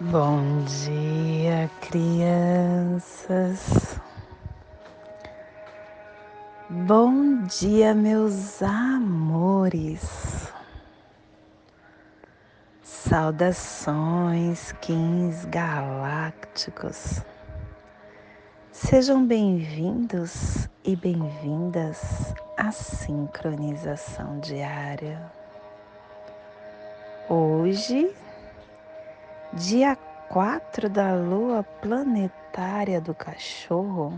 Bom dia, crianças. Bom dia, meus amores. Saudações, quins galácticos. Sejam bem-vindos e bem-vindas à sincronização diária. Hoje, dia 4 da lua planetária do cachorro,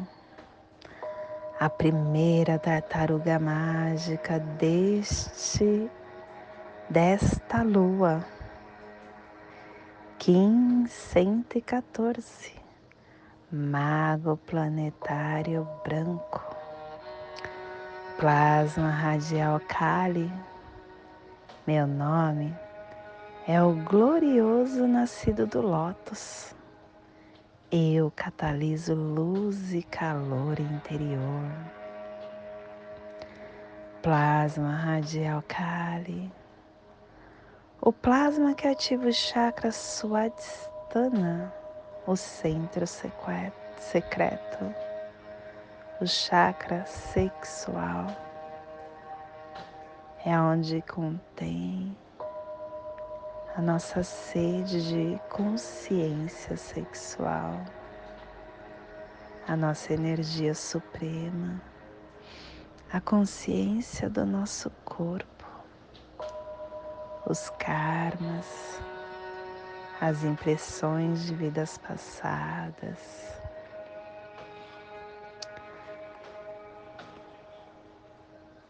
a primeira tartaruga mágica deste desta lua, Kim 114, mago planetário branco, plasma radial Kali, meu nome é o glorioso nascido do Lótus. Eu cataliso luz e calor interior. Plasma radial Kali. O plasma que ativa o chakra Swadhisthana, o centro secreto, o chakra sexual. É onde contém a nossa sede de consciência sexual, a nossa energia suprema, a consciência do nosso corpo, os karmas, as impressões de vidas passadas.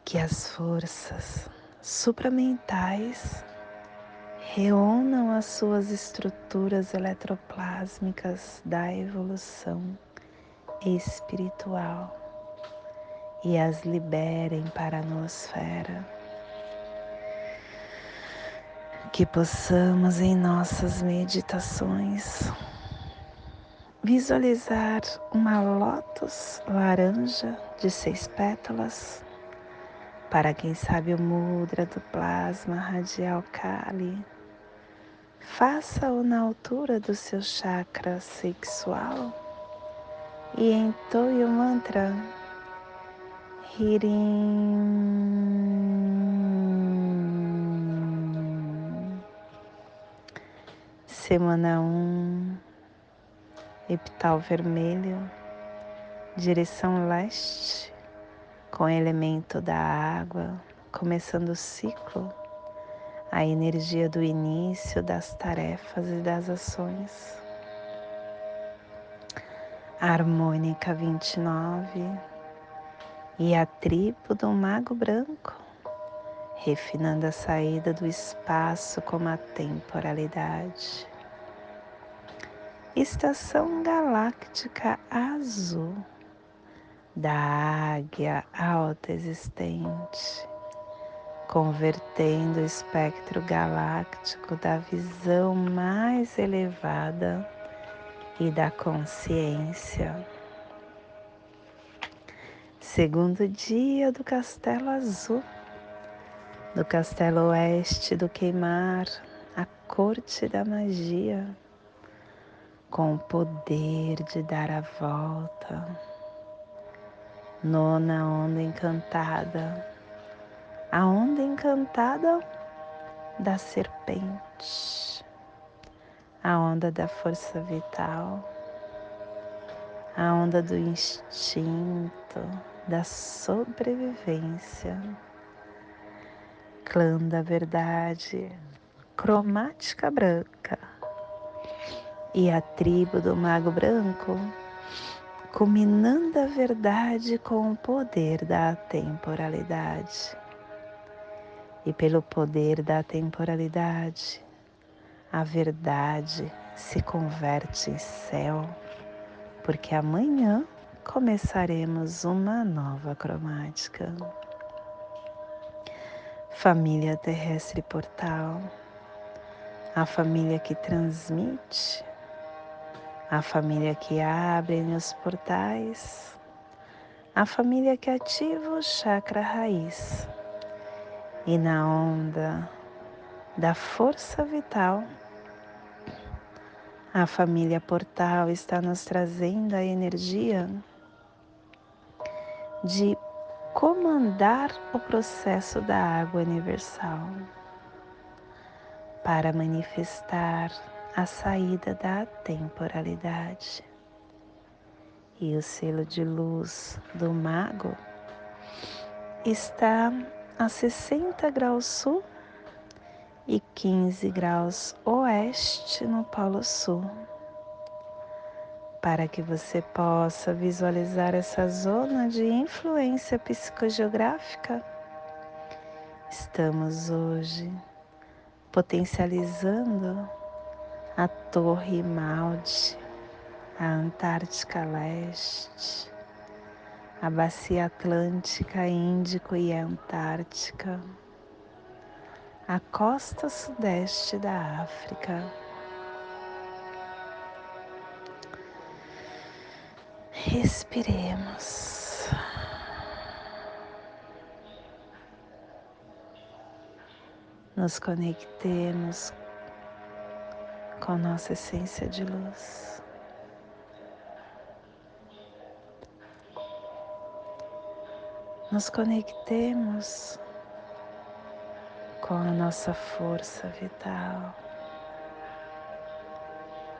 Que as forças supramentais reúnam as suas estruturas eletroplásmicas da evolução espiritual e as liberem para a nosfera. Que possamos em nossas meditações visualizar uma lótus laranja de seis pétalas. Para quem sabe o mudra do plasma radial Kali, Faça-o na altura do seu chakra sexual. E entoie o mantra. Hirim. Semana 1, um, epital vermelho, direção leste, com elemento da água, começando o ciclo a energia do início das tarefas e das ações. A harmônica 29 e a tribo do Mago Branco, refinando a saída do espaço como a temporalidade. Estação galáctica azul da águia alta existente convertendo o espectro galáctico da visão mais elevada e da consciência. Segundo dia do Castelo Azul, do Castelo Oeste do Queimar, a corte da magia, com o poder de dar a volta. Nona onda encantada. A onda encantada da serpente, a onda da força vital, a onda do instinto, da sobrevivência, clã da verdade, cromática branca. E a tribo do mago branco, culminando a verdade com o poder da temporalidade e pelo poder da temporalidade, a verdade se converte em céu, porque amanhã começaremos uma nova cromática. Família terrestre portal, a família que transmite, a família que abre os portais, a família que ativa o chakra raiz. E na onda da força vital, A família Portal está nos trazendo a energia de comandar o processo da água universal para manifestar a saída da temporalidade. E o selo de luz do mago está a 60 graus sul e 15 graus oeste no Polo Sul. Para que você possa visualizar essa zona de influência psicogeográfica, estamos hoje potencializando a Torre Malde, a Antártica Leste, a Bacia Atlântica, Índico e Antártica a costa sudeste da África. Respiremos. Nos conectemos com nossa essência de luz. Nos conectemos com a nossa força vital,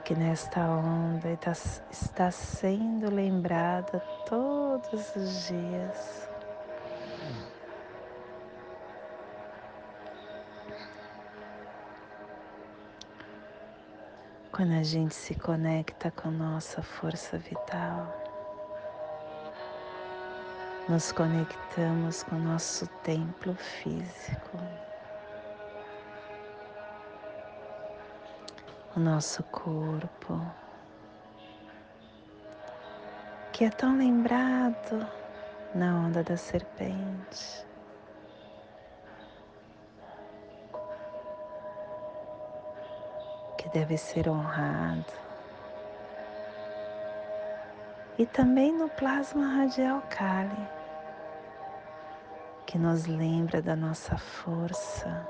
que nesta onda está sendo lembrada todos os dias. Quando a gente se conecta com nossa força vital, nos conectamos com nosso templo físico. o nosso corpo, que é tão lembrado na onda da serpente. Deve ser honrado. E também no plasma radial Kali, que nos lembra da nossa força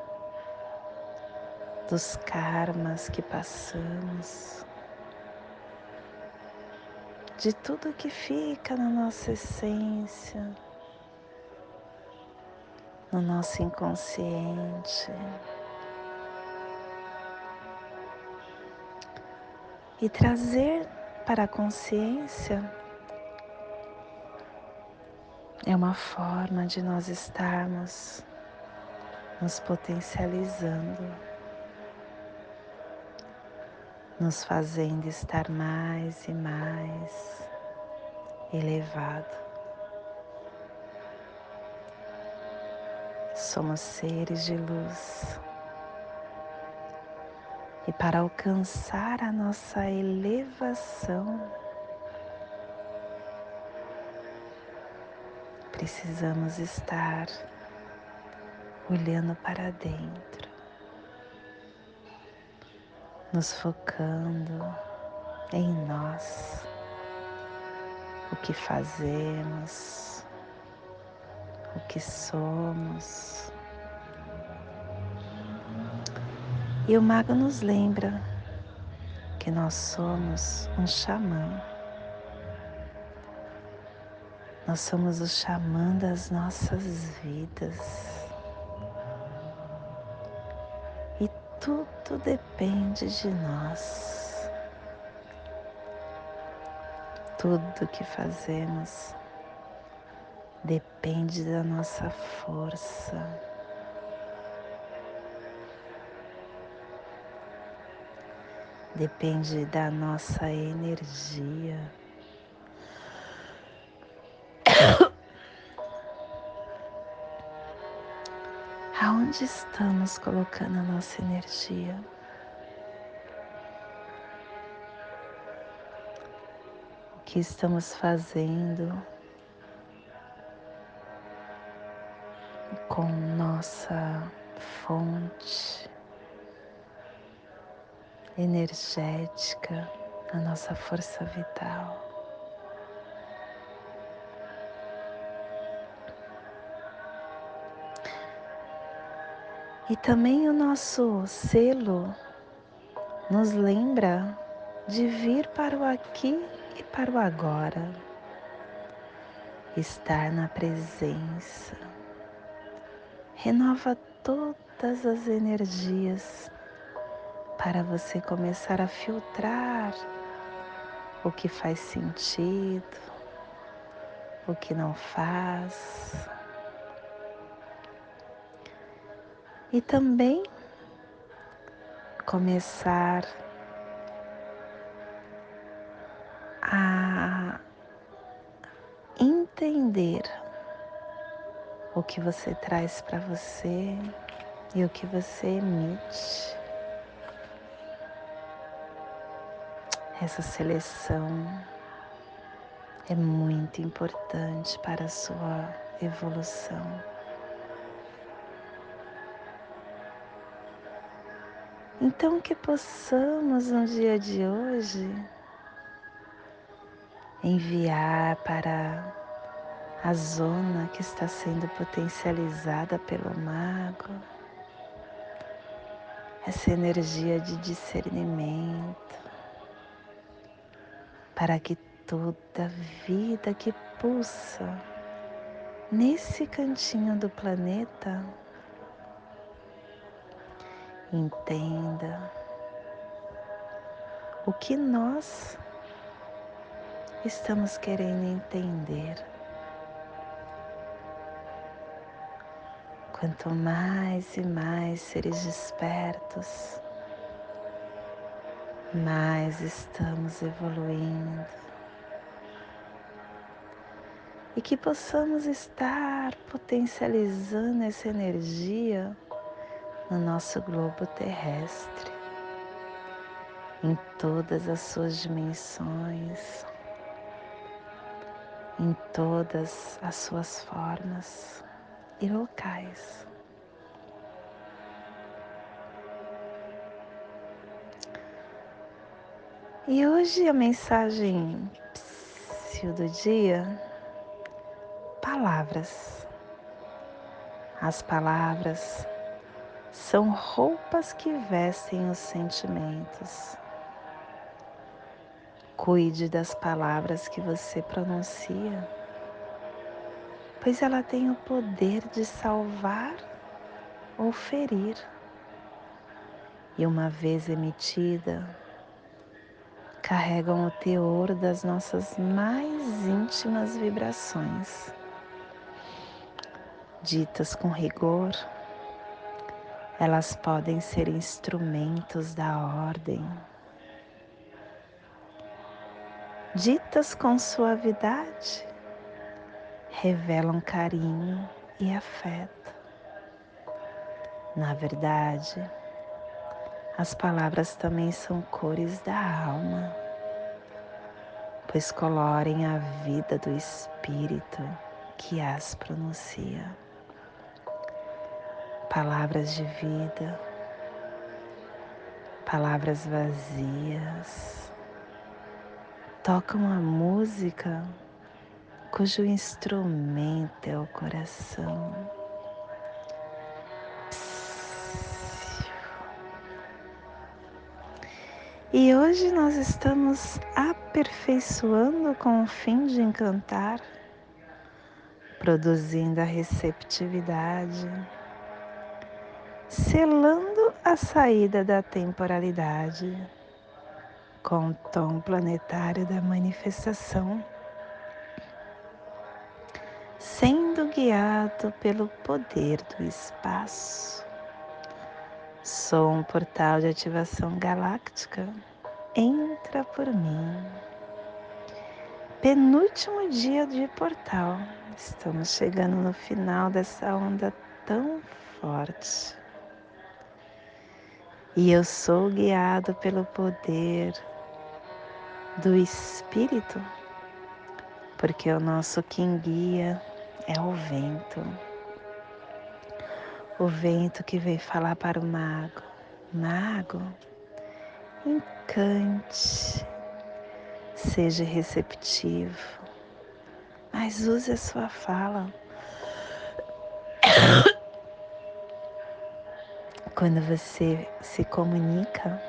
dos karmas que passamos, de tudo que fica na nossa essência, no nosso inconsciente. E trazer para a consciência é uma forma de nós estarmos nos potencializando nos fazendo estar mais e mais elevado. Somos seres de luz. E para alcançar a nossa elevação, precisamos estar olhando para dentro nos focando em nós, o que fazemos, o que somos. E o mago nos lembra que nós somos um xamã. Nós somos o xamã das nossas vidas. tudo depende de nós. Tudo que fazemos depende da nossa força. Depende da nossa energia. Aonde estamos colocando a nossa energia? O que estamos fazendo com nossa fonte energética, a nossa força vital? E também o nosso selo nos lembra de vir para o aqui e para o agora, estar na presença, renova todas as energias para você começar a filtrar o que faz sentido, o que não faz. E também começar a entender o que você traz para você e o que você emite. Essa seleção é muito importante para a sua evolução. Então, que possamos no dia de hoje enviar para a zona que está sendo potencializada pelo mago essa energia de discernimento, para que toda vida que pulsa nesse cantinho do planeta entenda o que nós estamos querendo entender. Quanto mais e mais seres despertos, mais estamos evoluindo. E que possamos estar potencializando essa energia no nosso globo terrestre, em todas as suas dimensões, em todas as suas formas e locais. E hoje a mensagem do dia, palavras. As palavras são roupas que vestem os sentimentos. Cuide das palavras que você pronuncia, pois ela tem o poder de salvar ou ferir. E uma vez emitida, carregam o teor das nossas mais íntimas vibrações. Ditas com rigor, elas podem ser instrumentos da ordem. Ditas com suavidade, revelam carinho e afeto. Na verdade, as palavras também são cores da alma, pois colorem a vida do espírito que as pronuncia. Palavras de vida, palavras vazias, tocam a música cujo instrumento é o coração. E hoje nós estamos aperfeiçoando com o fim de encantar, produzindo a receptividade, selando a saída da temporalidade com o tom planetário da manifestação, sendo guiado pelo poder do espaço. Sou um portal de ativação galáctica. Entra por mim. Penúltimo dia de portal. Estamos chegando no final dessa onda tão forte. E eu sou guiado pelo poder do Espírito, porque o nosso quem guia é o vento o vento que veio falar para o mago: Mago, encante, seja receptivo, mas use a sua fala. Quando você se comunica,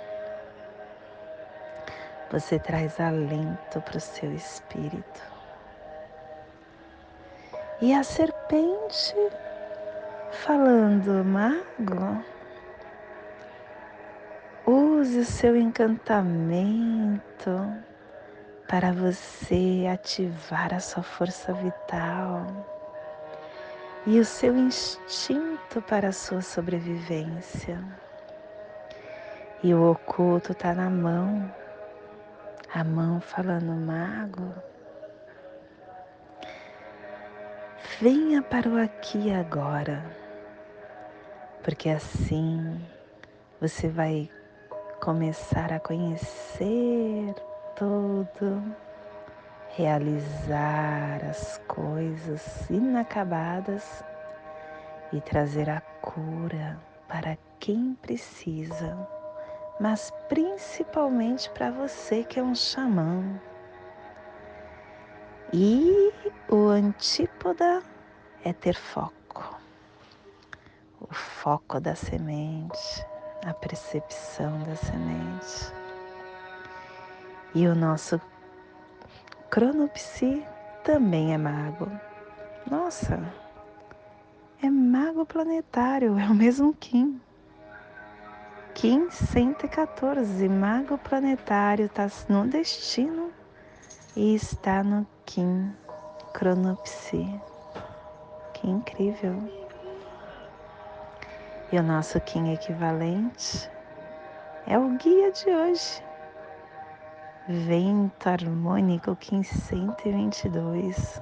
você traz alento para o seu espírito. E a serpente falando, mago, use o seu encantamento para você ativar a sua força vital e o seu instinto para a sua sobrevivência. E o oculto está na mão, a mão falando, mago, venha para o aqui e agora, porque assim você vai começar a conhecer tudo, realizar as coisas inacabadas e trazer a cura para quem precisa, mas principalmente para você que é um xamã. E o antípoda é ter foco. O foco da semente, a percepção da semente. E o nosso cronopsi também é mago. Nossa, é mago planetário, é o mesmo Kim. Kim 114, mago planetário, está no destino e está no Kim cronopsi. Que incrível! E o nosso Kim equivalente é o guia de hoje Vento harmônico 1522,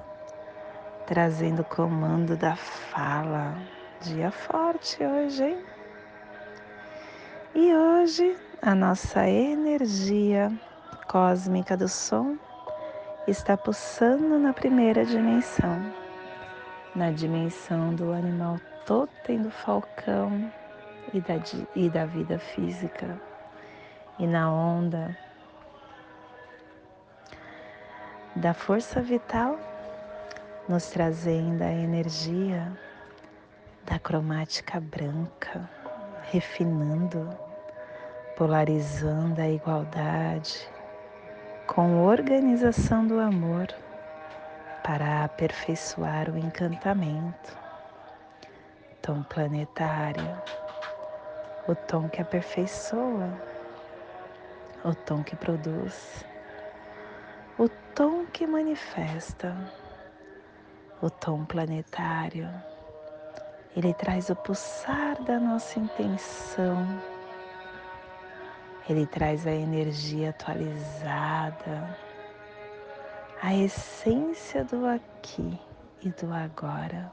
trazendo o comando da fala. Dia forte hoje, hein? E hoje a nossa energia cósmica do som está pulsando na primeira dimensão, na dimensão do animal totem do falcão e da, e da vida física, e na onda da força vital, nos trazendo a energia da cromática branca, refinando, polarizando a igualdade com organização do amor para aperfeiçoar o encantamento. Tom planetário, o tom que aperfeiçoa, o tom que produz o tom que manifesta, o tom planetário. Ele traz o pulsar da nossa intenção, ele traz a energia atualizada, a essência do aqui e do agora,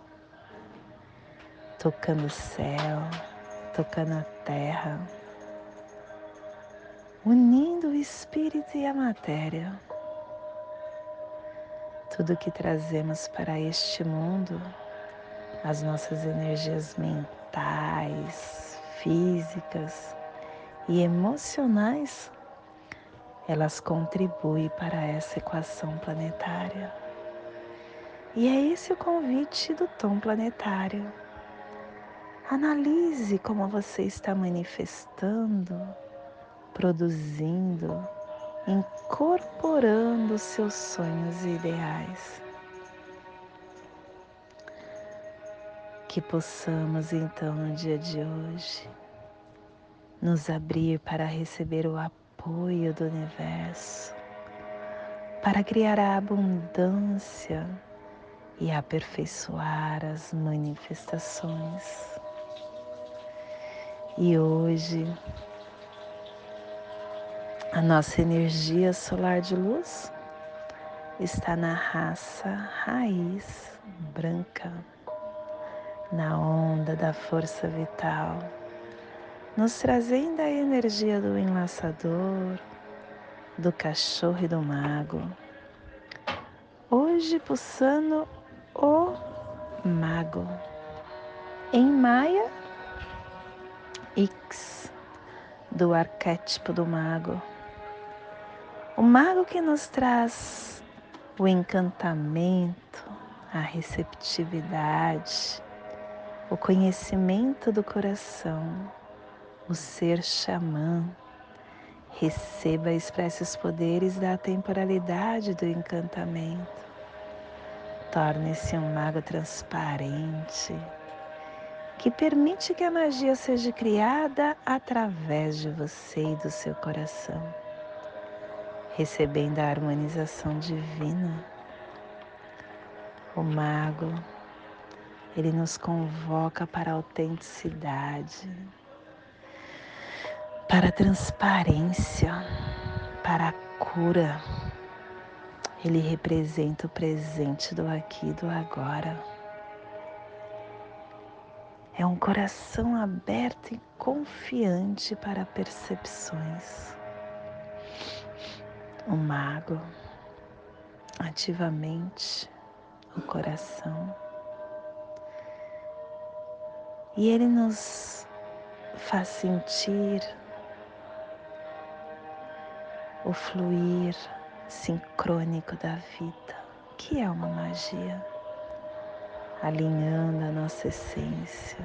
tocando o céu, tocando a terra, unindo o espírito e a matéria. Tudo que trazemos para este mundo, as nossas energias mentais, físicas e emocionais, elas contribuem para essa equação planetária. E é esse o convite do tom planetário. Analise como você está manifestando, produzindo, incorporando seus sonhos e ideais. Que possamos então no dia de hoje nos abrir para receber o apoio do universo, para criar a abundância e aperfeiçoar as manifestações. E hoje a nossa energia solar de luz está na raça raiz branca, na onda da força vital, nos trazendo a energia do enlaçador, do cachorro e do mago. Hoje pulsando o mago. Em Maia, X, do arquétipo do mago o mago que nos traz o encantamento, a receptividade, o conhecimento do coração, o ser xamã, Receba e expresse os poderes da temporalidade do encantamento. Torne-se um mago transparente que permite que a magia seja criada através de você e do seu coração, recebendo a harmonização divina. O mago, ele nos convoca para a autenticidade, para a transparência, para a cura. Ele representa o presente do aqui e do agora. É um coração aberto e confiante para percepções. O mago ativamente o coração e ele nos faz sentir o fluir sincrônico da vida, que é uma magia, alinhando a nossa essência.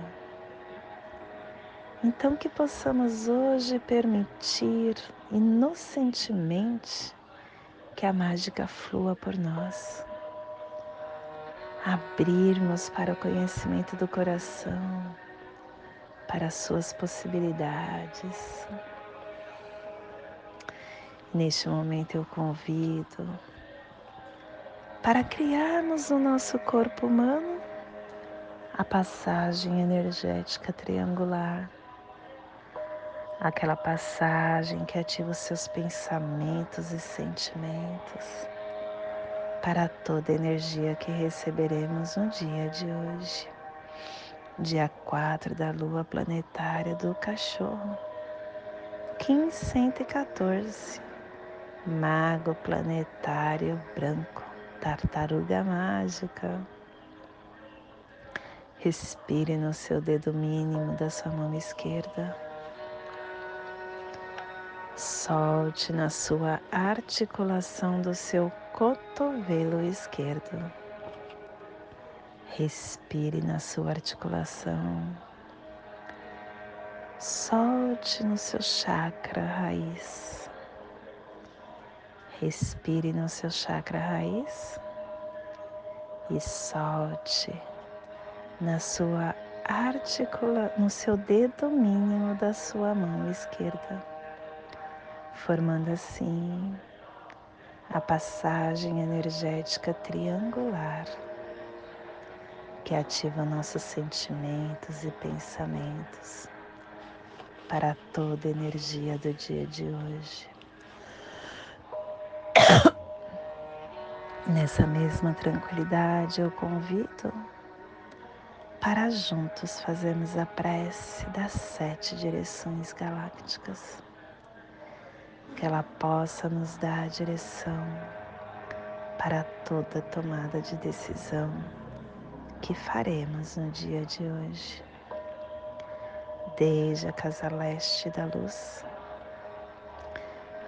Então, que possamos hoje permitir inocentemente que a mágica flua por nós, abrirmos para o conhecimento do coração, para as suas possibilidades Neste momento eu convido para criarmos no nosso corpo humano a passagem energética triangular, aquela passagem que ativa os seus pensamentos e sentimentos para toda a energia que receberemos no dia de hoje, dia 4 da lua planetária do cachorro, 1514 Mago planetário branco, tartaruga mágica. Respire no seu dedo mínimo da sua mão esquerda. Solte na sua articulação do seu cotovelo esquerdo. Respire na sua articulação. Solte no seu chakra raiz. Respire no seu chakra raiz e solte na sua articula, no seu dedo mínimo da sua mão esquerda, formando assim a passagem energética triangular que ativa nossos sentimentos e pensamentos para toda a energia do dia de hoje. Nessa mesma tranquilidade, eu convido para juntos fazermos a prece das sete direções galácticas, que ela possa nos dar a direção para toda tomada de decisão que faremos no dia de hoje. Desde a casa leste da luz,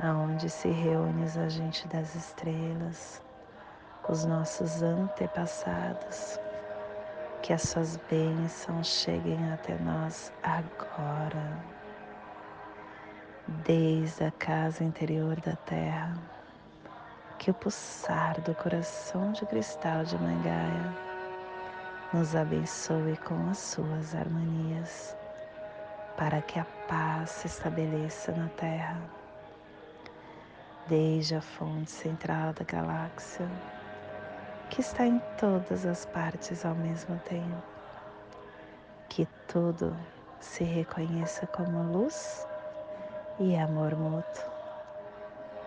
aonde se reúne os agentes das estrelas, os nossos antepassados, que as suas bênçãos cheguem até nós agora, desde a casa interior da terra, que o pulsar do coração de cristal de Mangaia nos abençoe com as suas harmonias, para que a paz se estabeleça na terra, desde a fonte central da galáxia que está em todas as partes ao mesmo tempo. Que tudo se reconheça como luz e amor mútuo.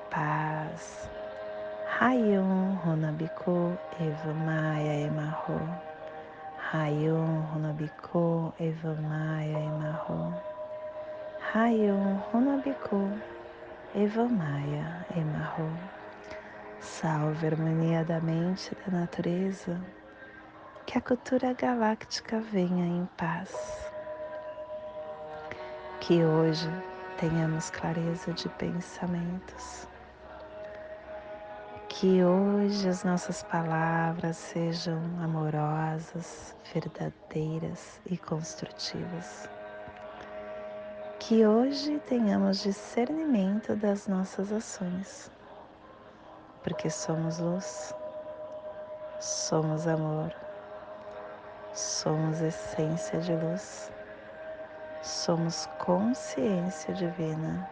Paz. Rayon Runabiku Eva Maia Emarro. Rayon Runabiku Eva Maia Emarro. Rayon Runabiku Eva Maia Emarro. Salve a harmonia da mente e da natureza. Que a cultura galáctica venha em paz. Que hoje tenhamos clareza de pensamentos. Que hoje as nossas palavras sejam amorosas, verdadeiras e construtivas. Que hoje tenhamos discernimento das nossas ações, porque somos luz, somos amor, somos essência de luz somos consciência divina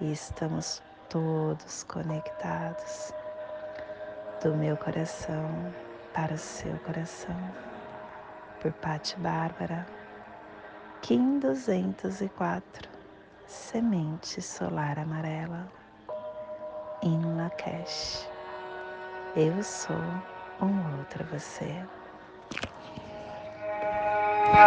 e estamos todos conectados do meu coração para o seu coração. Por Pati Bárbara, Kim 204, Semente Solar Amarela, em Lakesh. Eu sou um outro você.